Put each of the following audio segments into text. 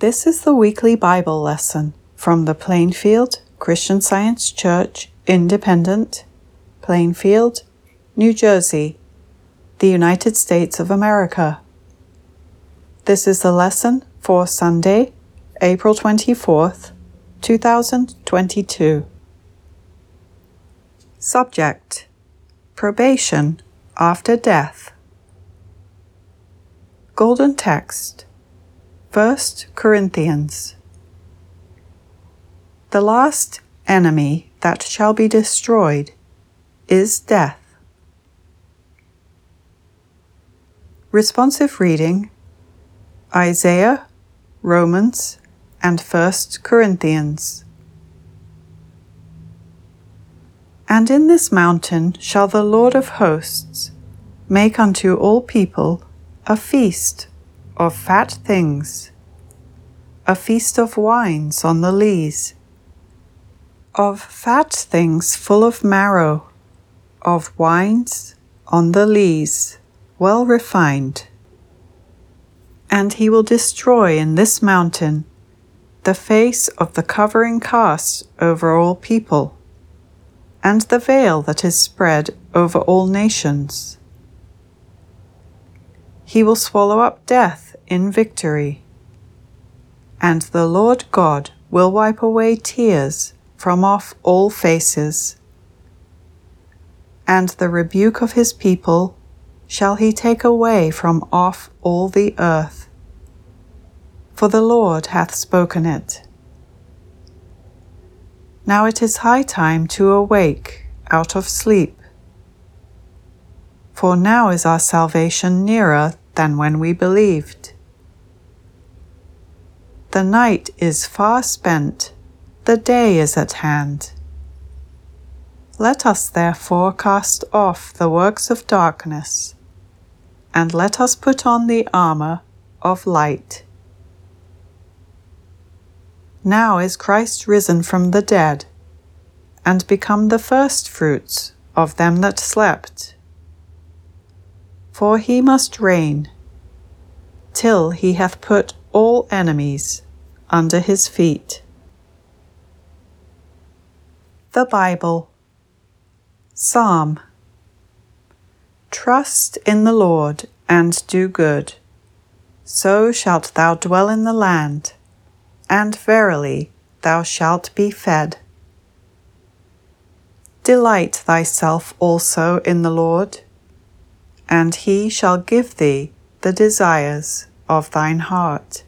This is the weekly Bible lesson from the Plainfield Christian Science Church Independent, Plainfield, New Jersey, the United States of America. This is the lesson for Sunday, April 24th, 2022. Subject Probation after death. Golden Text 1 Corinthians The last enemy that shall be destroyed is death. Responsive reading Isaiah, Romans, and 1 Corinthians. And in this mountain shall the Lord of hosts make unto all people a feast of fat things, a feast of wines on the lees, of fat things full of marrow, of wines on the lees, well refined. And he will destroy in this mountain the face of the covering cast over all people, and the veil that is spread over all nations. He will swallow up death in victory. And the Lord God will wipe away tears from off all faces. And the rebuke of his people shall he take away from off all the earth. For the Lord hath spoken it. Now it is high time to awake out of sleep. For now is our salvation nearer than when we believed. The night is far spent, the day is at hand. Let us therefore cast off the works of darkness, and let us put on the armour of light. Now is Christ risen from the dead, and become the firstfruits of them that slept. For he must reign till he hath put all enemies under his feet. The Bible Psalm Trust in the Lord and do good, so shalt thou dwell in the land, and verily thou shalt be fed. Delight thyself also in the Lord, and he shall give thee the desires of thine heart.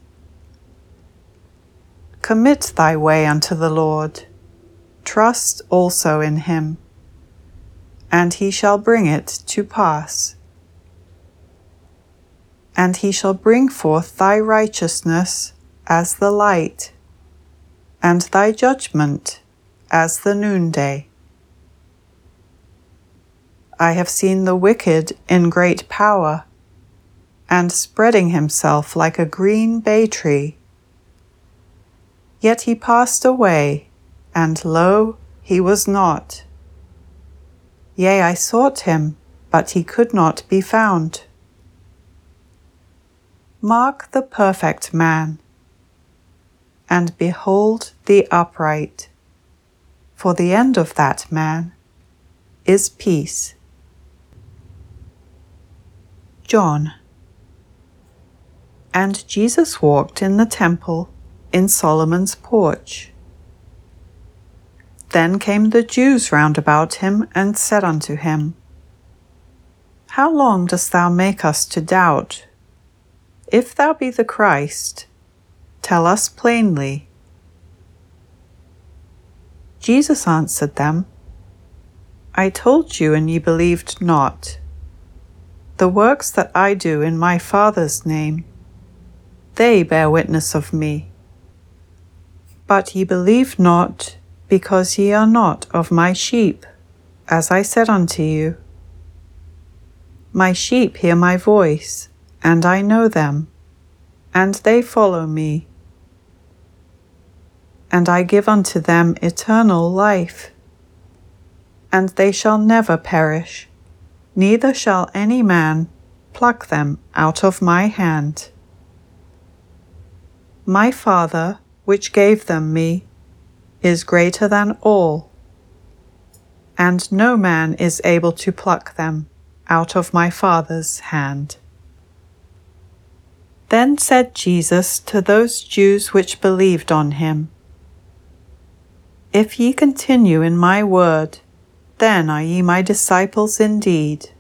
Commit thy way unto the Lord, trust also in him, and he shall bring it to pass. And he shall bring forth thy righteousness as the light, and thy judgment as the noonday. I have seen the wicked in great power, and spreading himself like a green bay tree Yet he passed away, and lo, he was not. Yea, I sought him, but he could not be found. Mark the perfect man, and behold the upright, for the end of that man is peace. John. And Jesus walked in the temple in Solomon's porch. Then came the Jews round about him and said unto him, How long dost thou make us to doubt? If thou be the Christ, tell us plainly. Jesus answered them, I told you, and ye believed not. The works that I do in my Father's name, they bear witness of me. But ye believe not, because ye are not of my sheep, as I said unto you. My sheep hear my voice, and I know them, and they follow me. And I give unto them eternal life, and they shall never perish, neither shall any man pluck them out of my hand. My Father, which gave them me, is greater than all, and no man is able to pluck them out of my Father's hand. Then said Jesus to those Jews which believed on him, If ye continue in my word, then are ye my disciples indeed.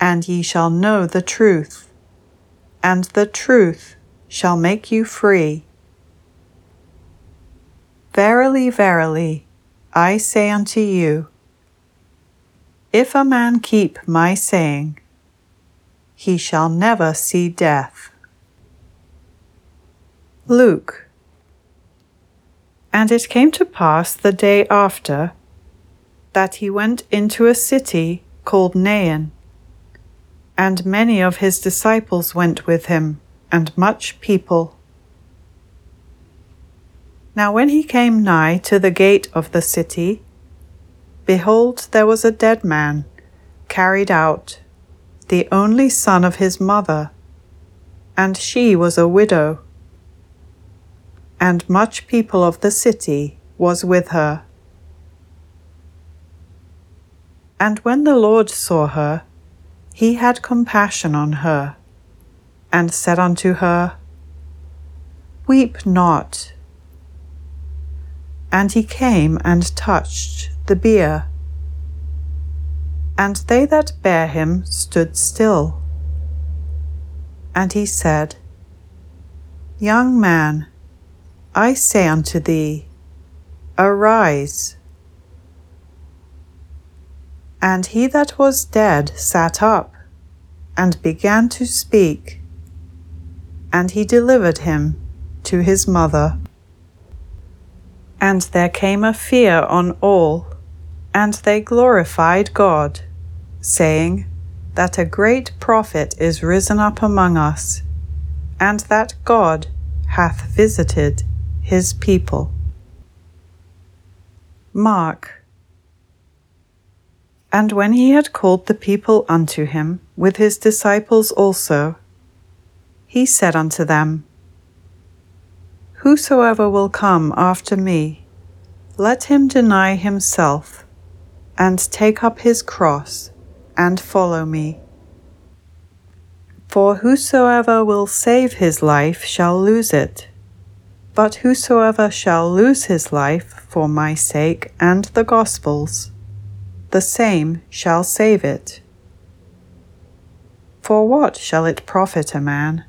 And ye shall know the truth, and the truth shall make you free. Verily, verily, I say unto you, if a man keep my saying, he shall never see death. Luke. And it came to pass the day after that he went into a city called Nain, and many of his disciples went with him, and much people. Now when he came nigh to the gate of the city, behold, there was a dead man carried out the only son of his mother, and she was a widow. And much people of the city was with her. And when the Lord saw her, he had compassion on her, and said unto her, Weep not. And he came and touched the bier and they that bare him stood still. And he said, Young man, I say unto thee, Arise. And he that was dead sat up, and began to speak, and he delivered him to his mother. And there came a fear on all, and they glorified God saying, That a great prophet is risen up among us, and that God hath visited his people. Mark. And when he had called the people unto him, with his disciples also, he said unto them, Whosoever will come after me, let him deny himself, and take up his cross, and follow me. For whosoever will save his life shall lose it, but whosoever shall lose his life for my sake and the gospel's, the same shall save it. For what shall it profit a man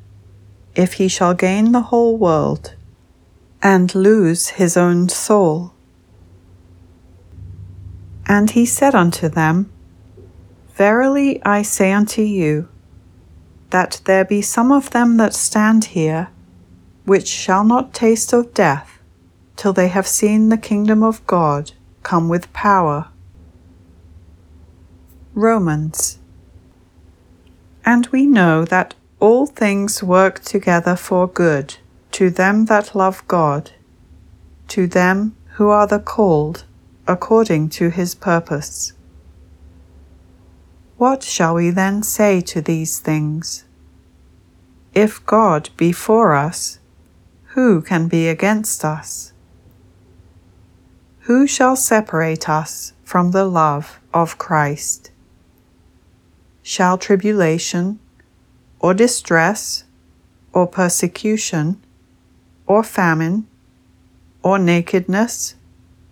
if he shall gain the whole world and lose his own soul? And he said unto them, Verily I say unto you, that there be some of them that stand here, which shall not taste of death, till they have seen the kingdom of God come with power. Romans. And we know that all things work together for good to them that love God, to them who are the called according to his purpose. What shall we then say to these things? If God be for us, who can be against us? Who shall separate us from the love of Christ? Shall tribulation, or distress, or persecution, or famine, or nakedness,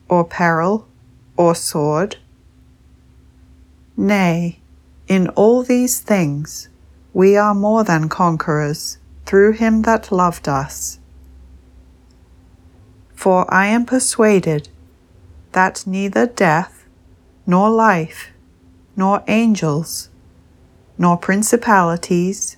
or peril, or sword? Nay, in all these things, we are more than conquerors through him that loved us. For I am persuaded that neither death, nor life, nor angels, nor principalities,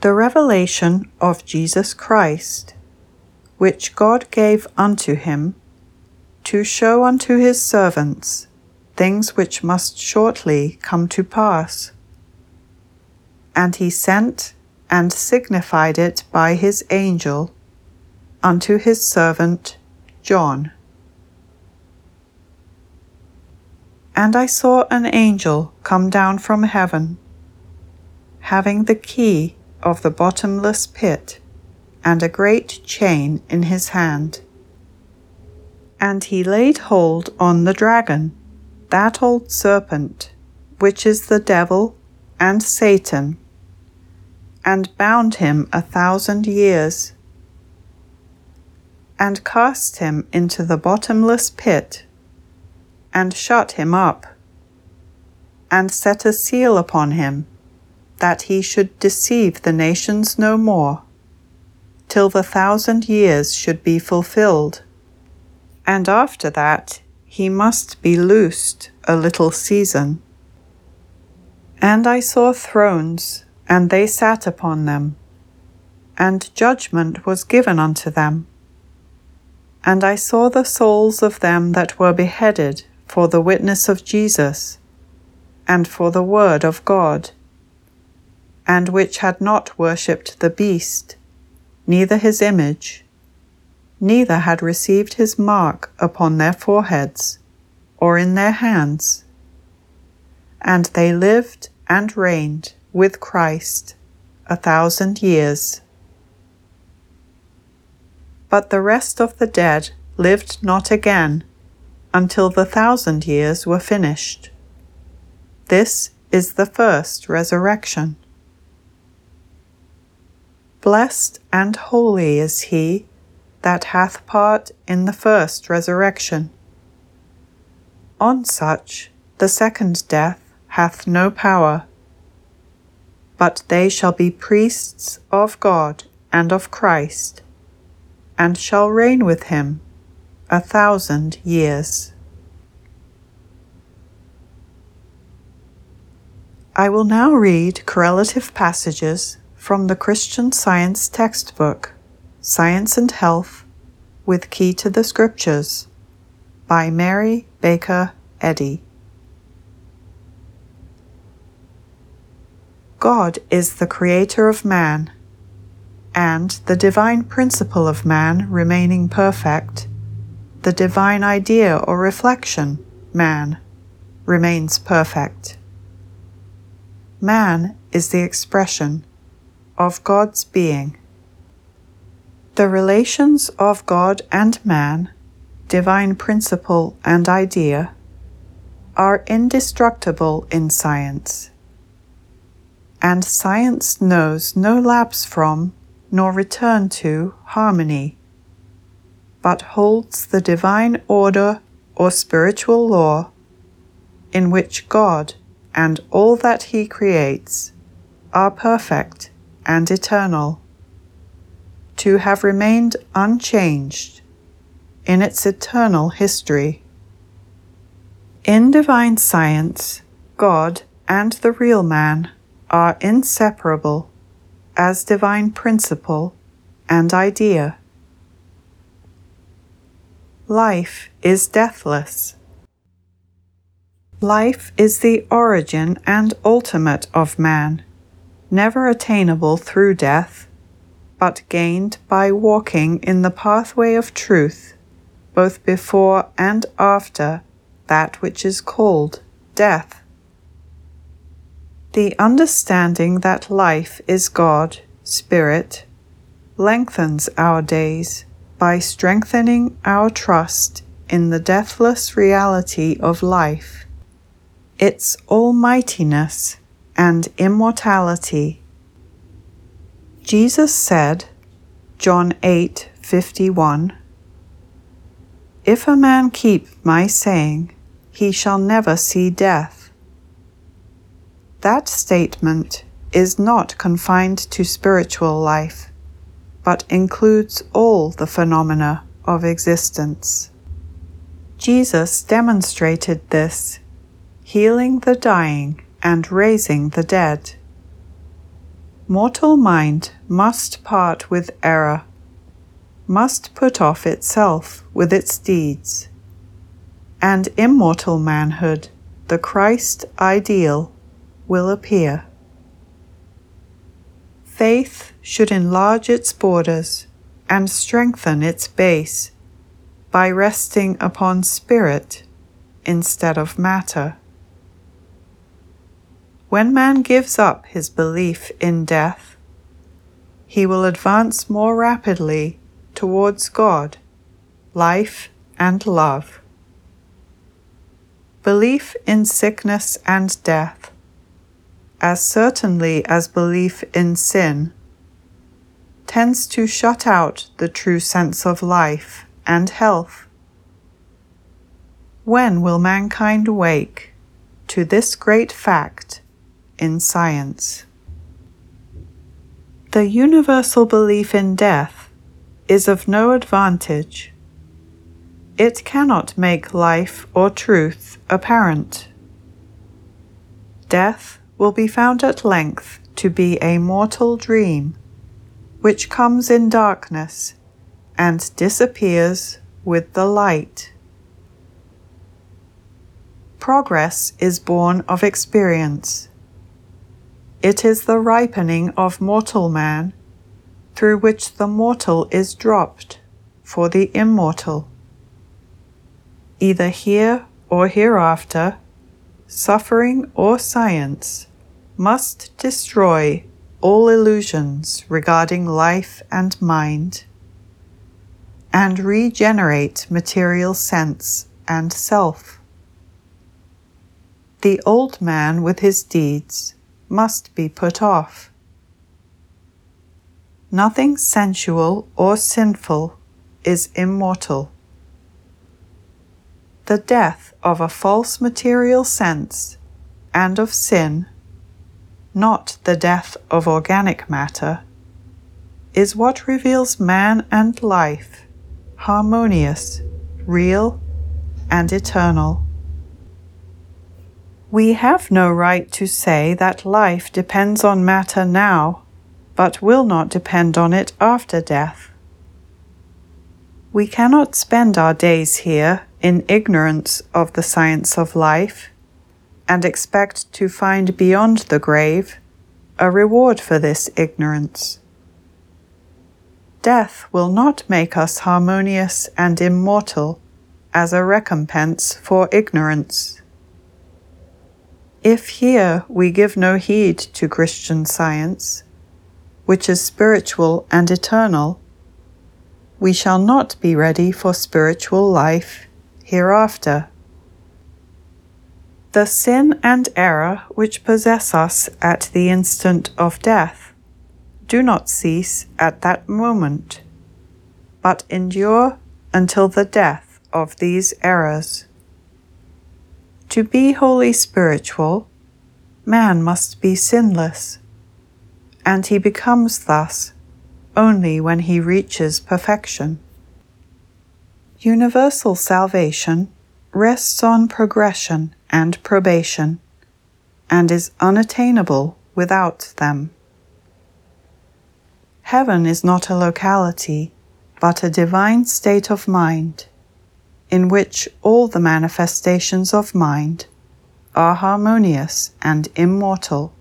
The revelation of Jesus Christ, which God gave unto him, to show unto his servants things which must shortly come to pass. And he sent and signified it by his angel unto his servant John. And I saw an angel come down from heaven, having the key of the bottomless pit and a great chain in his hand. And he laid hold on the dragon, that old serpent, which is the devil and Satan, and bound him a thousand years, and cast him into the bottomless pit, and shut him up, and set a seal upon him, that he should deceive the nations no more, till the thousand years should be fulfilled and after that he must be loosed a little season. And I saw thrones, and they sat upon them, and judgment was given unto them. And I saw the souls of them that were beheaded for the witness of Jesus, and for the word of God, and which had not worshipped the beast, neither his image, neither had received his mark upon their foreheads or in their hands. And they lived and reigned with Christ a thousand years. But the rest of the dead lived not again until the thousand years were finished. This is the first resurrection. Blessed and holy is he that hath part in the first resurrection. On such the second death hath no power, but they shall be priests of God and of Christ, and shall reign with him a thousand years. I will now read correlative passages from the Christian Science textbook. Science and Health with Key to the Scriptures by Mary Baker Eddy. God is the creator of man, and the divine principle of man remaining perfect, the divine idea or reflection, man, remains perfect. Man is the expression of God's being. The relations of God and man, divine principle and idea, are indestructible in science. And science knows no lapse from, nor return to, harmony, but holds the divine order or spiritual law in which God and all that He creates are perfect and eternal to have remained unchanged in its eternal history. In divine science, God and the real man are inseparable as divine principle and idea. Life is deathless. Life is the origin and ultimate of man, never attainable through death but gained by walking in the pathway of truth, both before and after that which is called death. The understanding that life is God, Spirit, lengthens our days by strengthening our trust in the deathless reality of life, its almightiness and immortality Jesus said, John 8:51, If a man keep my saying, he shall never see death. That statement is not confined to spiritual life, but includes all the phenomena of existence. Jesus demonstrated this, healing the dying and raising the dead mortal mind must part with error. must put off itself with its deeds, and immortal manhood, the Christ ideal, will appear. Faith should enlarge its borders and strengthen its base by resting upon spirit instead of matter. When man gives up his belief in death, he will advance more rapidly towards God, life, and love. Belief in sickness and death, as certainly as belief in sin, tends to shut out the true sense of life and health. When will mankind wake to this great fact in science? The universal belief in death is of no advantage. It cannot make life or truth apparent. Death will be found at length to be a mortal dream, which comes in darkness and disappears with the light. Progress is born of experience. It is the ripening of mortal man, through which the mortal is dropped for the immortal. Either here or hereafter, suffering or science must destroy all illusions regarding life and mind, and regenerate material sense and self. The old man with his deeds must be put off. Nothing sensual or sinful is immortal. The death of a false material sense and of sin, not the death of organic matter, is what reveals man and life harmonious, real, and eternal. We have no right to say that life depends on matter now, but will not depend on it after death. We cannot spend our days here in ignorance of the science of life and expect to find beyond the grave a reward for this ignorance. Death will not make us harmonious and immortal as a recompense for ignorance. If here we give no heed to Christian science, which is spiritual and eternal, we shall not be ready for spiritual life hereafter. The sin and error which possess us at the instant of death do not cease at that moment, but endure until the death of these errors. To be wholly spiritual, man must be sinless, and he becomes thus only when he reaches perfection. Universal salvation rests on progression and probation, and is unattainable without them. Heaven is not a locality, but a divine state of mind in which all the manifestations of mind are harmonious and immortal,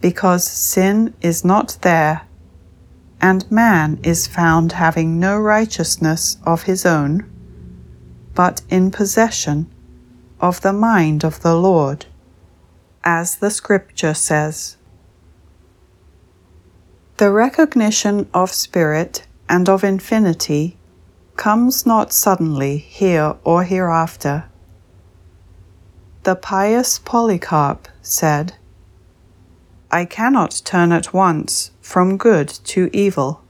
because sin is not there, and man is found having no righteousness of his own, but in possession of the mind of the Lord, as the Scripture says. The recognition of spirit and of infinity comes not suddenly here or hereafter. The pious Polycarp said, I cannot turn at once from good to evil.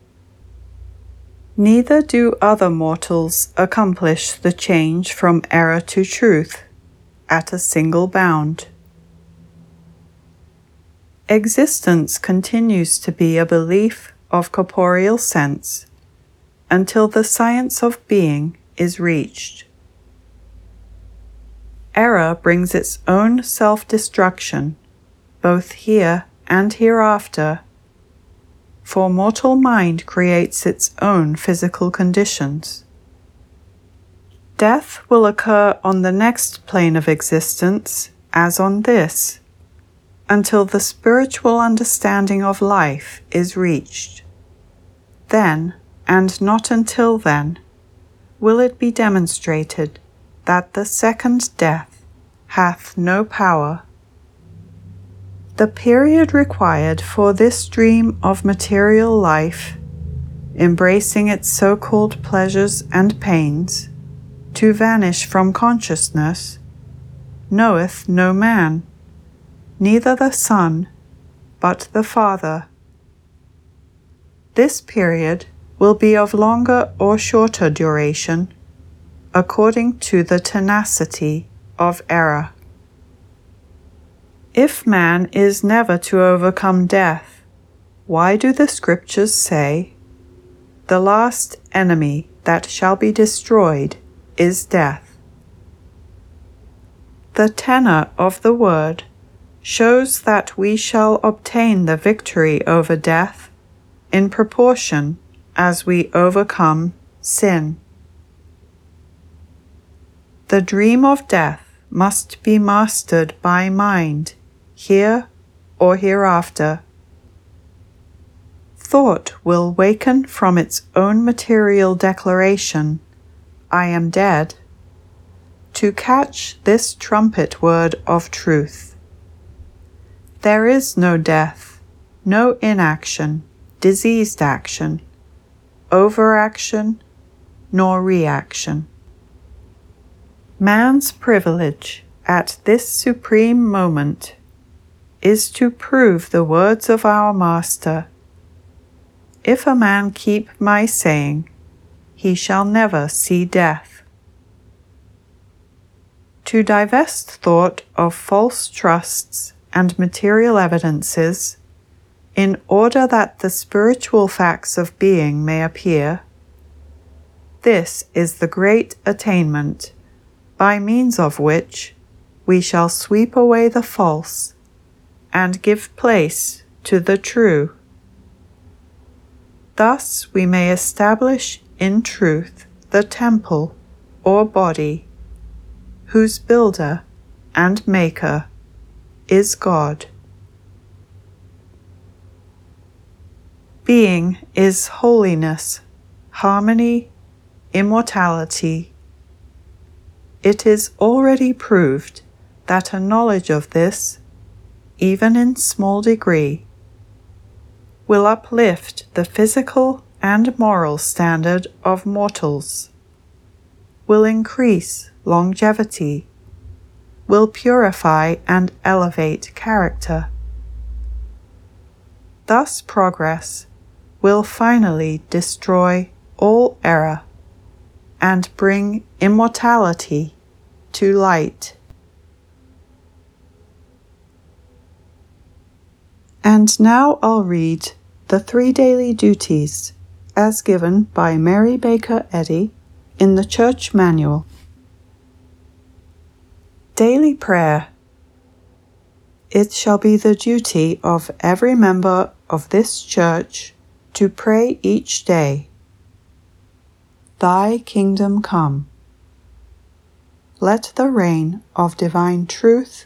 Neither do other mortals accomplish the change from error to truth at a single bound. Existence continues to be a belief of corporeal sense until the science of being is reached. Error brings its own self destruction, both here and hereafter, for mortal mind creates its own physical conditions. Death will occur on the next plane of existence as on this, until the spiritual understanding of life is reached. Then, and not until then, will it be demonstrated that the second death hath no power the period required for this dream of material life, embracing its so called pleasures and pains, to vanish from consciousness, knoweth no man, neither the Son, but the Father. This period will be of longer or shorter duration, according to the tenacity of error. If man is never to overcome death, why do the scriptures say, The last enemy that shall be destroyed is death? The tenor of the word shows that we shall obtain the victory over death in proportion as we overcome sin. The dream of death must be mastered by mind here or hereafter. Thought will waken from its own material declaration, I am dead, to catch this trumpet word of truth. There is no death, no inaction, diseased action, overaction, nor reaction. Man's privilege at this supreme moment is to prove the words of our Master If a man keep my saying, he shall never see death. To divest thought of false trusts and material evidences, in order that the spiritual facts of being may appear, this is the great attainment, by means of which we shall sweep away the false and give place to the true. Thus we may establish in truth the temple or body, whose builder and maker is God. Being is holiness, harmony, immortality. It is already proved that a knowledge of this even in small degree, will uplift the physical and moral standard of mortals, will increase longevity, will purify and elevate character. Thus, progress will finally destroy all error and bring immortality to light. And now I'll read the three daily duties as given by Mary Baker Eddy in the Church Manual. Daily Prayer. It shall be the duty of every member of this church to pray each day. Thy kingdom come. Let the reign of divine truth,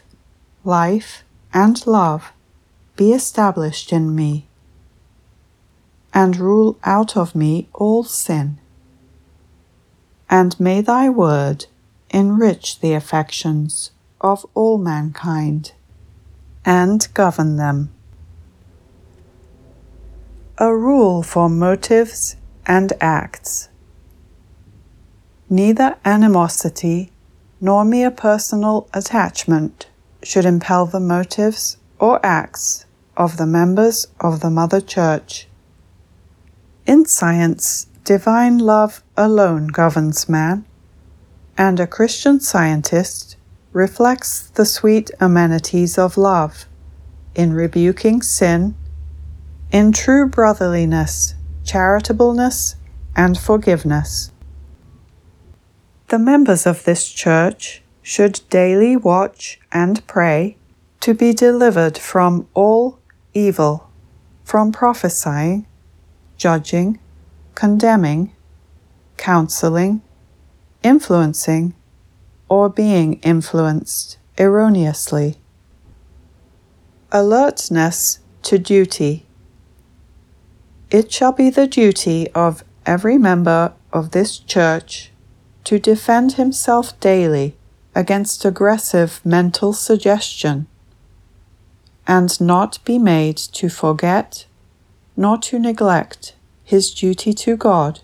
life, and love be established in me, and rule out of me all sin. And may thy word enrich the affections of all mankind and govern them. A rule for motives and acts. Neither animosity nor mere personal attachment should impel the motives or acts of the members of the Mother Church. In science, divine love alone governs man, and a Christian scientist reflects the sweet amenities of love in rebuking sin, in true brotherliness, charitableness, and forgiveness. The members of this church should daily watch and pray to be delivered from all evil, from prophesying judging, condemning, counseling, influencing, or being influenced erroneously. Alertness to duty. It shall be the duty of every member of this church to defend himself daily against aggressive mental suggestion and not be made to forget nor to neglect his duty to God,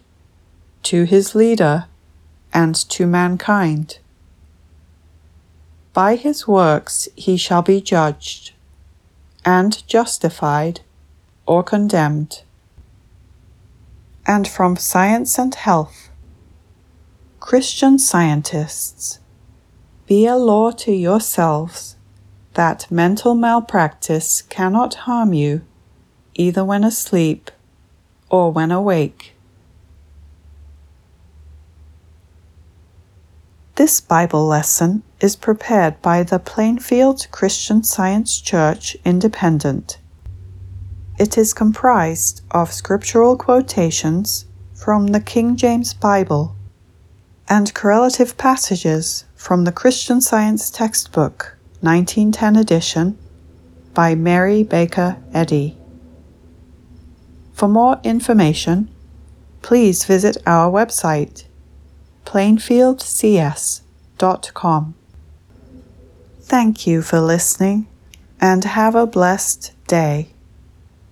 to his leader, and to mankind. By his works he shall be judged, and justified or condemned. And from Science and Health Christian Scientists, be a law to yourselves that mental malpractice cannot harm you either when asleep or when awake. This Bible lesson is prepared by the Plainfield Christian Science Church Independent. It is comprised of scriptural quotations from the King James Bible and correlative passages from the Christian Science Textbook, 1910 edition, by Mary Baker Eddy. For more information, please visit our website plainfieldcs.com. Thank you for listening and have a blessed day.